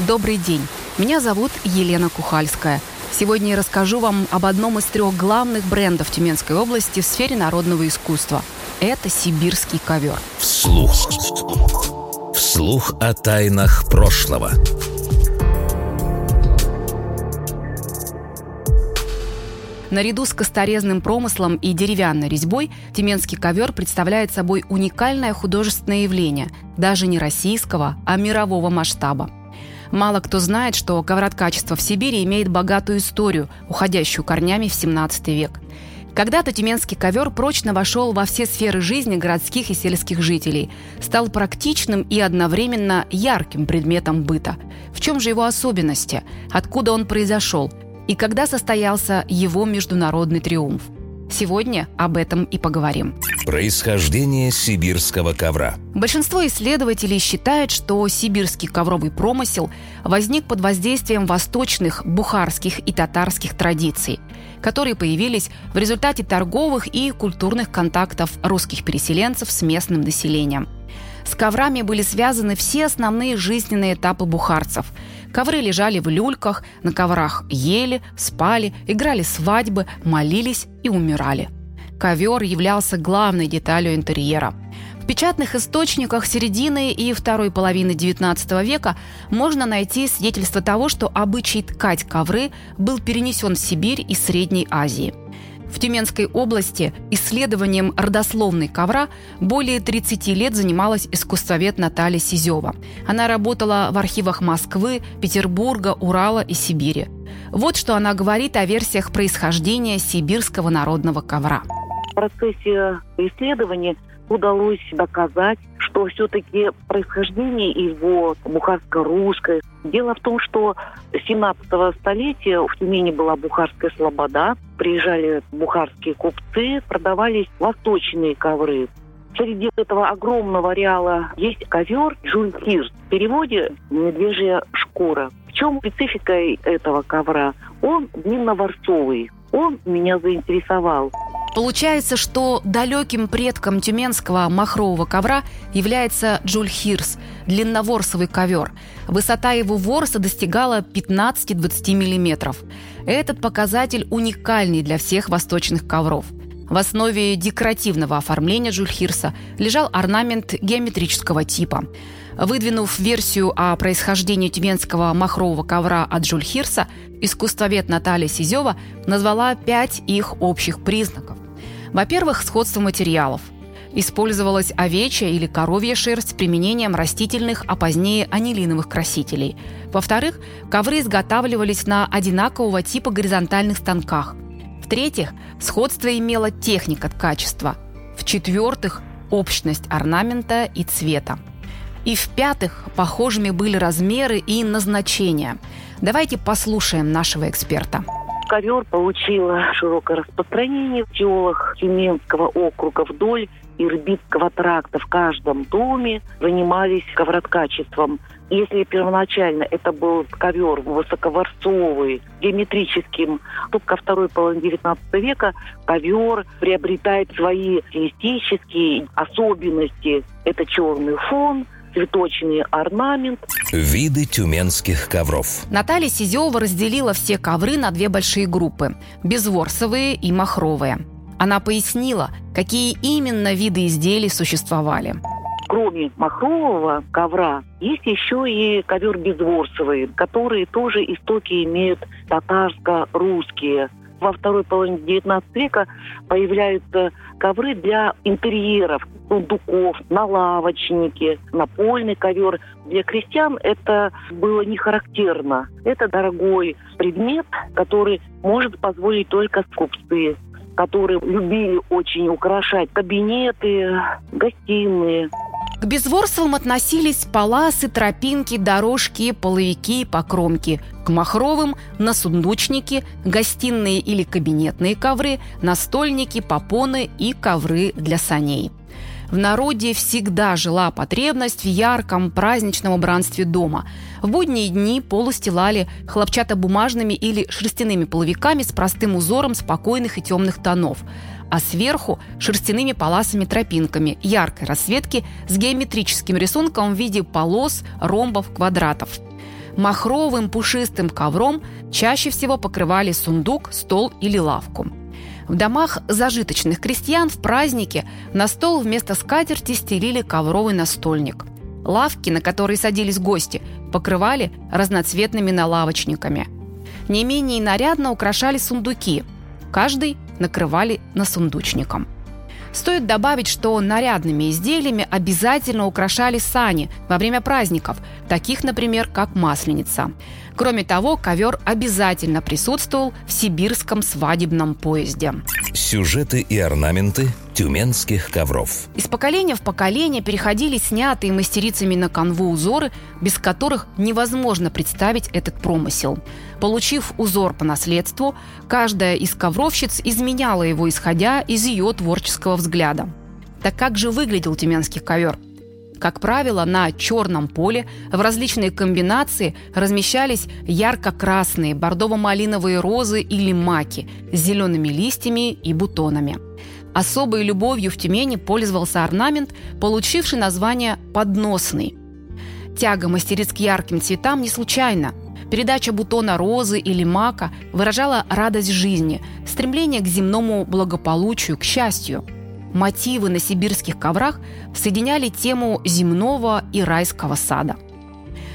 Добрый день. Меня зовут Елена Кухальская. Сегодня я расскажу вам об одном из трех главных брендов Тюменской области в сфере народного искусства. Это сибирский ковер. Вслух. Вслух о тайнах прошлого. Наряду с косторезным промыслом и деревянной резьбой тюменский ковер представляет собой уникальное художественное явление, даже не российского, а мирового масштаба. Мало кто знает, что ковроткачество в Сибири имеет богатую историю, уходящую корнями в 17 век. Когда-то тюменский ковер прочно вошел во все сферы жизни городских и сельских жителей, стал практичным и одновременно ярким предметом быта. В чем же его особенности? Откуда он произошел? и когда состоялся его международный триумф. Сегодня об этом и поговорим. Происхождение сибирского ковра. Большинство исследователей считает, что сибирский ковровый промысел возник под воздействием восточных бухарских и татарских традиций, которые появились в результате торговых и культурных контактов русских переселенцев с местным населением. С коврами были связаны все основные жизненные этапы бухарцев – Ковры лежали в люльках, на коврах ели, спали, играли свадьбы, молились и умирали. Ковер являлся главной деталью интерьера. В печатных источниках середины и второй половины XIX века можно найти свидетельство того, что обычай ткать ковры был перенесен в Сибирь из Средней Азии – в Тюменской области исследованием родословной ковра более 30 лет занималась искусствовед Наталья Сизева. Она работала в архивах Москвы, Петербурга, Урала и Сибири. Вот что она говорит о версиях происхождения сибирского народного ковра. В процессе исследования удалось доказать, что все-таки происхождение его бухарско-русское. Дело в том, что 17 столетия в Тюмени была бухарская слобода, приезжали бухарские купцы, продавались восточные ковры. Среди этого огромного ареала есть ковер Джульхир. В переводе «медвежья шкура». В чем специфика этого ковра? Он длинноворцовый. Он меня заинтересовал. Получается, что далеким предком тюменского махрового ковра является джульхирс – длинноворсовый ковер. Высота его ворса достигала 15-20 мм. Этот показатель уникальный для всех восточных ковров. В основе декоративного оформления джульхирса лежал орнамент геометрического типа. Выдвинув версию о происхождении тюменского махрового ковра от Джульхирса, искусствовед Наталья Сизева назвала пять их общих признаков. Во-первых, сходство материалов. Использовалась овечья или коровья шерсть с применением растительных, а позднее анилиновых красителей. Во-вторых, ковры изготавливались на одинакового типа горизонтальных станках. В-третьих, сходство имела техника качества. В-четвертых, общность орнамента и цвета. И в-пятых, похожими были размеры и назначения. Давайте послушаем нашего эксперта ковер получила широкое распространение в селах Тюменского округа вдоль Ирбитского тракта. В каждом доме занимались ковроткачеством. Если первоначально это был ковер высоковорцовый, геометрическим, то ко второй половине 19 века ковер приобретает свои стилистические особенности. Это черный фон, цветочный орнамент. Виды тюменских ковров. Наталья Сизева разделила все ковры на две большие группы – безворсовые и махровые. Она пояснила, какие именно виды изделий существовали кроме махрового ковра, есть еще и ковер безворсовый, которые тоже истоки имеют татарско-русские во второй половине XIX века появляются ковры для интерьеров, сундуков, на лавочники, напольный ковер. Для крестьян это было не характерно. Это дорогой предмет, который может позволить только скупцы которые любили очень украшать кабинеты, гостиные. К безворствам относились паласы, тропинки, дорожки, половики, покромки. К махровым – на сундучники, гостиные или кабинетные ковры, настольники, попоны и ковры для саней. В народе всегда жила потребность в ярком праздничном убранстве дома. В будние дни полу стилали хлопчатобумажными или шерстяными половиками с простым узором спокойных и темных тонов – а сверху шерстяными полосами-тропинками яркой расцветки с геометрическим рисунком в виде полос, ромбов, квадратов. Махровым пушистым ковром чаще всего покрывали сундук, стол или лавку. В домах зажиточных крестьян в празднике на стол вместо скатерти стелили ковровый настольник. Лавки, на которые садились гости, покрывали разноцветными налавочниками. Не менее нарядно украшали сундуки. Каждый накрывали на сундучником. Стоит добавить, что нарядными изделиями обязательно украшали сани во время праздников, таких, например, как Масленица. Кроме того, ковер обязательно присутствовал в сибирском свадебном поезде. Сюжеты и орнаменты тюменских ковров. Из поколения в поколение переходили снятые мастерицами на канву узоры, без которых невозможно представить этот промысел. Получив узор по наследству, каждая из ковровщиц изменяла его, исходя из ее творческого взгляда. Так как же выглядел тюменский ковер – как правило, на черном поле в различные комбинации размещались ярко-красные бордово-малиновые розы или маки с зелеными листьями и бутонами. Особой любовью в Тюмени пользовался орнамент, получивший название «подносный». Тяга мастериц к ярким цветам не случайна. Передача бутона розы или мака выражала радость жизни, стремление к земному благополучию, к счастью – мотивы на сибирских коврах соединяли тему земного и райского сада.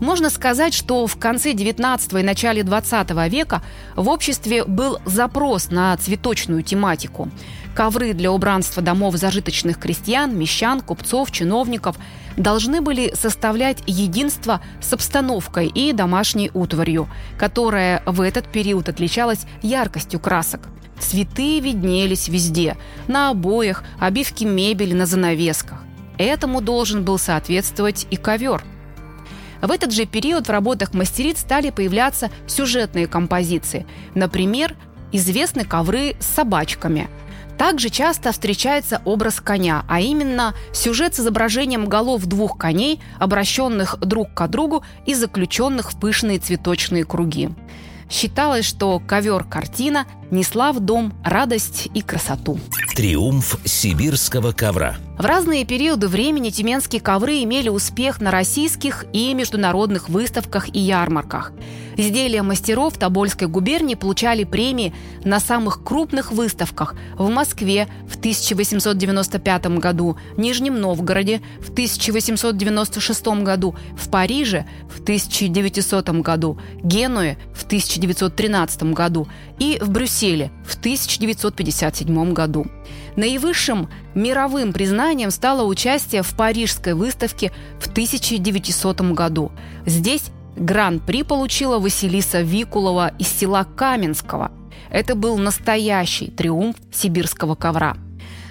Можно сказать, что в конце 19 и начале 20 века в обществе был запрос на цветочную тематику. Ковры для убранства домов зажиточных крестьян, мещан, купцов, чиновников должны были составлять единство с обстановкой и домашней утварью, которая в этот период отличалась яркостью красок – Цветы виднелись везде – на обоях, обивке мебели, на занавесках. Этому должен был соответствовать и ковер. В этот же период в работах мастериц стали появляться сюжетные композиции. Например, известны ковры с собачками. Также часто встречается образ коня, а именно сюжет с изображением голов двух коней, обращенных друг к другу и заключенных в пышные цветочные круги. Считалось, что ковер-картина несла в дом радость и красоту. Триумф сибирского ковра. В разные периоды времени тюменские ковры имели успех на российских и международных выставках и ярмарках. Изделия мастеров Тобольской губернии получали премии на самых крупных выставках в Москве в 1895 году, Нижнем Новгороде в 1896 году, в Париже в 1900 году, Генуе в 1913 году и в Брюсселе в 1957 году. Наивысшим мировым признанием стало участие в Парижской выставке в 1900 году. Здесь Гран-при получила Василиса Викулова из села Каменского. Это был настоящий триумф сибирского ковра.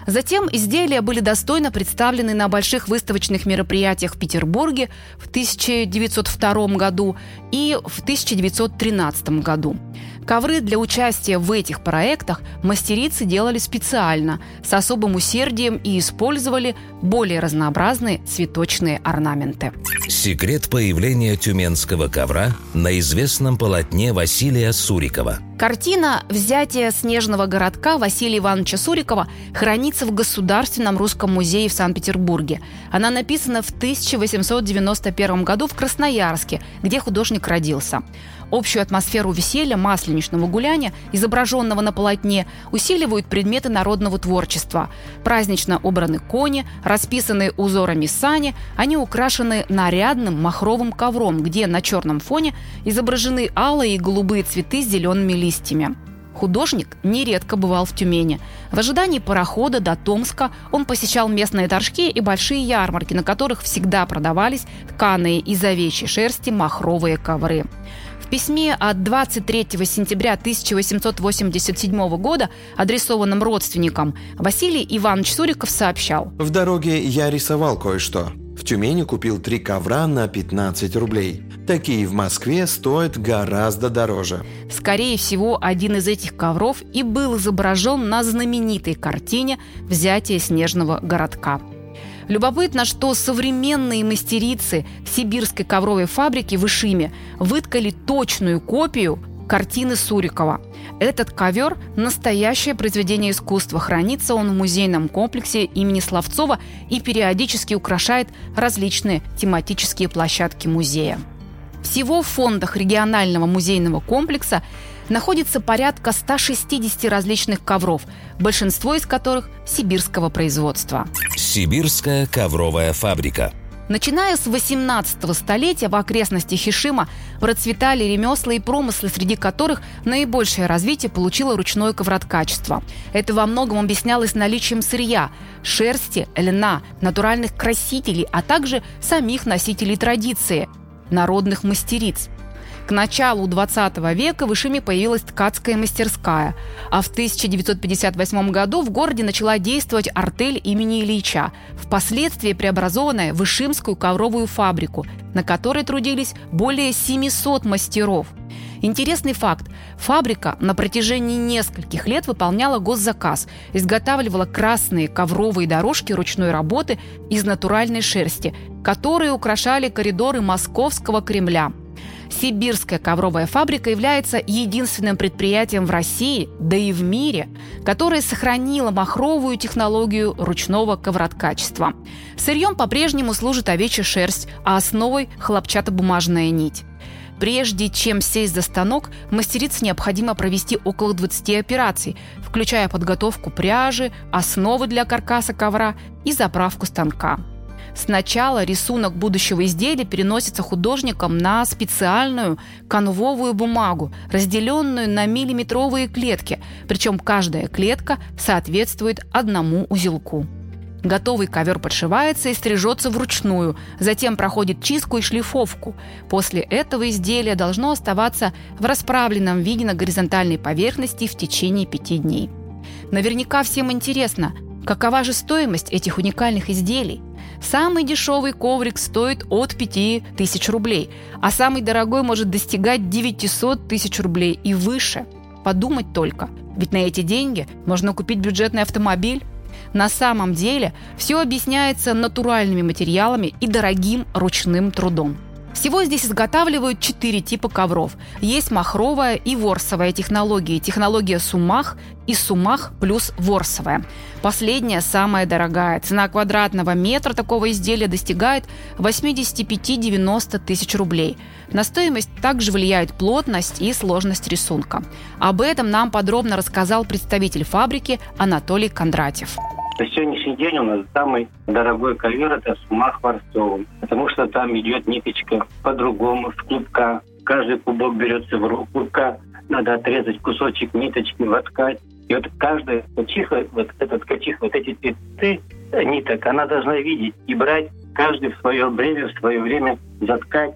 Затем изделия были достойно представлены на больших выставочных мероприятиях в Петербурге в 1902 году и в 1913 году. Ковры для участия в этих проектах мастерицы делали специально, с особым усердием и использовали более разнообразные цветочные орнаменты. Секрет появления тюменского ковра на известном полотне Василия Сурикова. Картина «Взятие снежного городка» Василия Ивановича Сурикова хранится в Государственном русском музее в Санкт-Петербурге. Она написана в 1891 году в Красноярске, где художник родился. Общую атмосферу веселья, масленичного гуляния, изображенного на полотне, усиливают предметы народного творчества. Празднично убраны кони, расписанные узорами сани, они украшены нарядным махровым ковром, где на черном фоне изображены алые и голубые цветы с зелеными листьями. Художник нередко бывал в Тюмени. В ожидании парохода до Томска он посещал местные торжки и большие ярмарки, на которых всегда продавались тканые из овечьей шерсти махровые ковры. В письме от 23 сентября 1887 года, адресованном родственникам, Василий Иванович Суриков сообщал. В дороге я рисовал кое-что. В Тюмени купил три ковра на 15 рублей. Такие в Москве стоят гораздо дороже. Скорее всего, один из этих ковров и был изображен на знаменитой картине «Взятие снежного городка». Любопытно, что современные мастерицы сибирской ковровой фабрики в Ишиме выткали точную копию картины Сурикова. Этот ковер – настоящее произведение искусства. Хранится он в музейном комплексе имени Славцова и периодически украшает различные тематические площадки музея. Всего в фондах регионального музейного комплекса находится порядка 160 различных ковров, большинство из которых сибирского производства. Сибирская ковровая фабрика – Начиная с 18 столетия в окрестностях Хишима процветали ремесла и промыслы, среди которых наибольшее развитие получило ручное ковроткачество. Это во многом объяснялось наличием сырья, шерсти, льна, натуральных красителей, а также самих носителей традиции – народных мастериц – к началу 20 века в Ишиме появилась ткацкая мастерская, а в 1958 году в городе начала действовать артель имени Ильича, впоследствии преобразованная в Ишимскую ковровую фабрику, на которой трудились более 700 мастеров. Интересный факт. Фабрика на протяжении нескольких лет выполняла госзаказ, изготавливала красные ковровые дорожки ручной работы из натуральной шерсти, которые украшали коридоры Московского Кремля – Сибирская ковровая фабрика является единственным предприятием в России, да и в мире, которое сохранило махровую технологию ручного ковроткачества. Сырьем по-прежнему служит овечья шерсть, а основой – хлопчатобумажная нить. Прежде чем сесть за станок, мастерице необходимо провести около 20 операций, включая подготовку пряжи, основы для каркаса ковра и заправку станка. Сначала рисунок будущего изделия переносится художником на специальную конвовую бумагу, разделенную на миллиметровые клетки, причем каждая клетка соответствует одному узелку. Готовый ковер подшивается и стрижется вручную, затем проходит чистку и шлифовку. После этого изделие должно оставаться в расправленном виде на горизонтальной поверхности в течение пяти дней. Наверняка всем интересно, какова же стоимость этих уникальных изделий. Самый дешевый коврик стоит от 5000 рублей, а самый дорогой может достигать 900 тысяч рублей и выше. Подумать только, ведь на эти деньги можно купить бюджетный автомобиль. На самом деле все объясняется натуральными материалами и дорогим ручным трудом. Всего здесь изготавливают четыре типа ковров. Есть махровая и ворсовая технологии. Технология сумах и сумах плюс ворсовая. Последняя самая дорогая. Цена квадратного метра такого изделия достигает 85-90 тысяч рублей. На стоимость также влияют плотность и сложность рисунка. Об этом нам подробно рассказал представитель фабрики Анатолий Кондратьев. На сегодняшний день у нас самый дорогой ковер – это с Мах потому что там идет ниточка по-другому, с клубка. Каждый клубок берется в руку, надо отрезать кусочек ниточки, воткать. И вот каждая качиха, вот этот качих, вот эти цветы ниток, она должна видеть и брать каждый в свое время, в свое время заткать.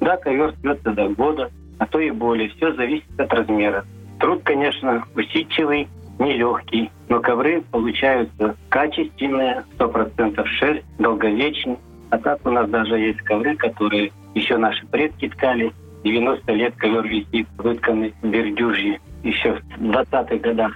Да, ковер строится до года, а то и более. Все зависит от размера. Труд, конечно, усидчивый, нелегкий, но ковры получаются качественные, сто процентов шерсть, долговечные. А так у нас даже есть ковры, которые еще наши предки ткали. 90 лет ковер висит, вытканный в Бердюжье еще в 20-х годах.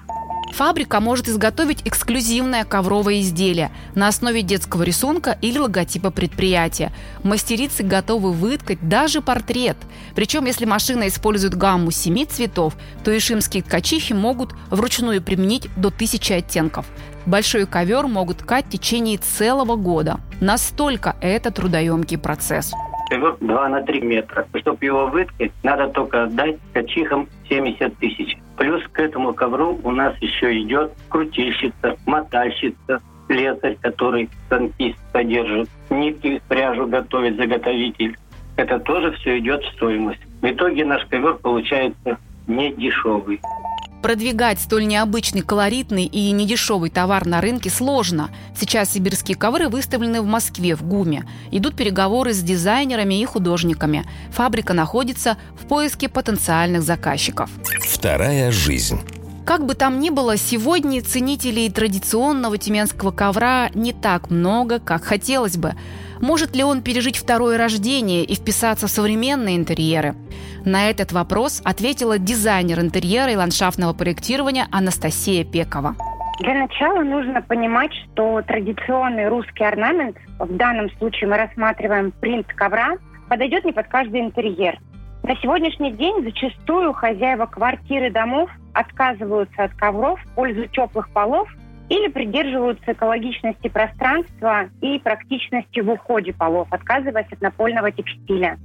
Фабрика может изготовить эксклюзивное ковровое изделие на основе детского рисунка или логотипа предприятия. Мастерицы готовы выткать даже портрет. Причем, если машина использует гамму семи цветов, то ишимские ткачихи могут вручную применить до тысячи оттенков. Большой ковер могут ткать в течение целого года. Настолько это трудоемкий процесс ковер 2 на 3 метра. Чтобы его выткать, надо только отдать ткачихам 70 тысяч. Плюс к этому ковру у нас еще идет крутильщица, мотальщица, слесарь, который танкист содержит, нитки, пряжу готовит заготовитель. Это тоже все идет в стоимость. В итоге наш ковер получается не дешевый. Продвигать столь необычный, колоритный и недешевый товар на рынке сложно. Сейчас сибирские ковры выставлены в Москве, в ГУМе. Идут переговоры с дизайнерами и художниками. Фабрика находится в поиске потенциальных заказчиков. Вторая жизнь. Как бы там ни было, сегодня ценителей традиционного тюменского ковра не так много, как хотелось бы. Может ли он пережить второе рождение и вписаться в современные интерьеры? На этот вопрос ответила дизайнер интерьера и ландшафтного проектирования Анастасия Пекова. Для начала нужно понимать, что традиционный русский орнамент, в данном случае мы рассматриваем принт ковра, подойдет не под каждый интерьер. На сегодняшний день зачастую хозяева квартиры домов отказываются от ковров в пользу теплых полов или придерживаются экологичности пространства и практичности в уходе полов, отказываясь от напольного текстиля.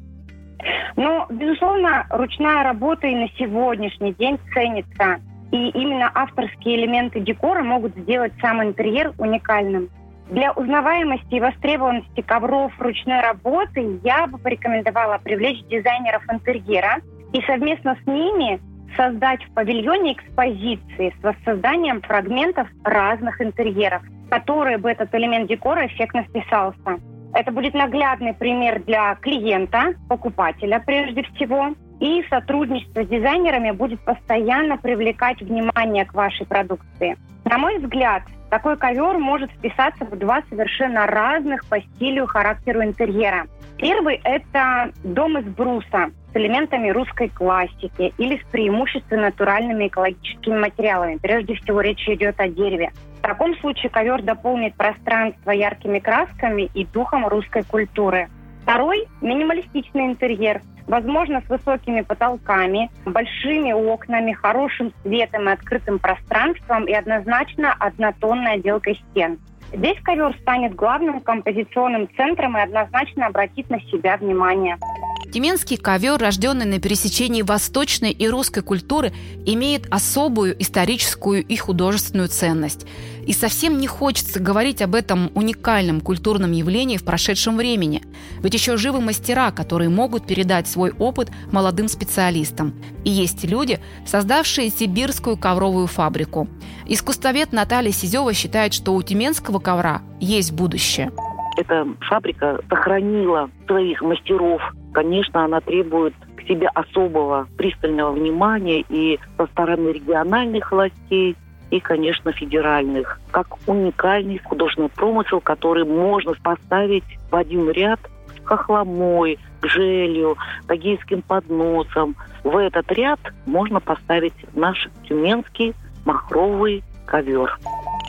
Но, безусловно, ручная работа и на сегодняшний день ценится. И именно авторские элементы декора могут сделать сам интерьер уникальным. Для узнаваемости и востребованности ковров ручной работы я бы порекомендовала привлечь дизайнеров интерьера и совместно с ними создать в павильоне экспозиции с воссозданием фрагментов разных интерьеров, которые бы этот элемент декора эффектно вписался. Это будет наглядный пример для клиента, покупателя прежде всего. И сотрудничество с дизайнерами будет постоянно привлекать внимание к вашей продукции. На мой взгляд, такой ковер может вписаться в два совершенно разных по стилю и характеру интерьера. Первый – это дом из бруса элементами русской классики или с преимущественно натуральными экологическими материалами. Прежде всего речь идет о дереве. В таком случае ковер дополнит пространство яркими красками и духом русской культуры. Второй – минималистичный интерьер, возможно, с высокими потолками, большими окнами, хорошим светом и открытым пространством и однозначно однотонной отделкой стен. Здесь ковер станет главным композиционным центром и однозначно обратит на себя внимание. Тюменский ковер, рожденный на пересечении восточной и русской культуры, имеет особую историческую и художественную ценность. И совсем не хочется говорить об этом уникальном культурном явлении в прошедшем времени. Ведь еще живы мастера, которые могут передать свой опыт молодым специалистам. И есть люди, создавшие сибирскую ковровую фабрику. Искусствовед Наталья Сизева считает, что у тюменского ковра есть будущее. Эта фабрика сохранила своих мастеров. Конечно, она требует к себе особого пристального внимания и со стороны региональных властей, и, конечно, федеральных, как уникальный художественный промысел, который можно поставить в один ряд с хохломой, гжелью, тагильским подносом. В этот ряд можно поставить наш тюменский махровый ковер.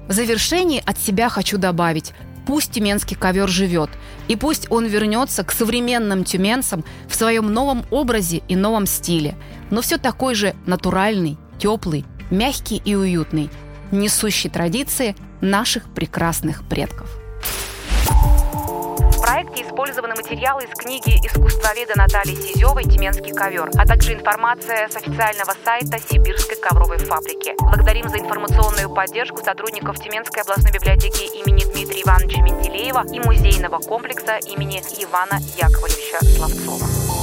В завершении от себя хочу добавить, пусть тюменский ковер живет, и пусть он вернется к современным тюменцам в своем новом образе и новом стиле, но все такой же натуральный, теплый, мягкий и уютный, несущий традиции наших прекрасных предков. Проекте использованы материалы из книги искусствоведа Натальи Сизевой «Тюменский ковер», а также информация с официального сайта Сибирской ковровой фабрики. Благодарим за информационную поддержку сотрудников Тюменской областной библиотеки имени Дмитрия Ивановича Менделеева и музейного комплекса имени Ивана Яковлевича Славцова.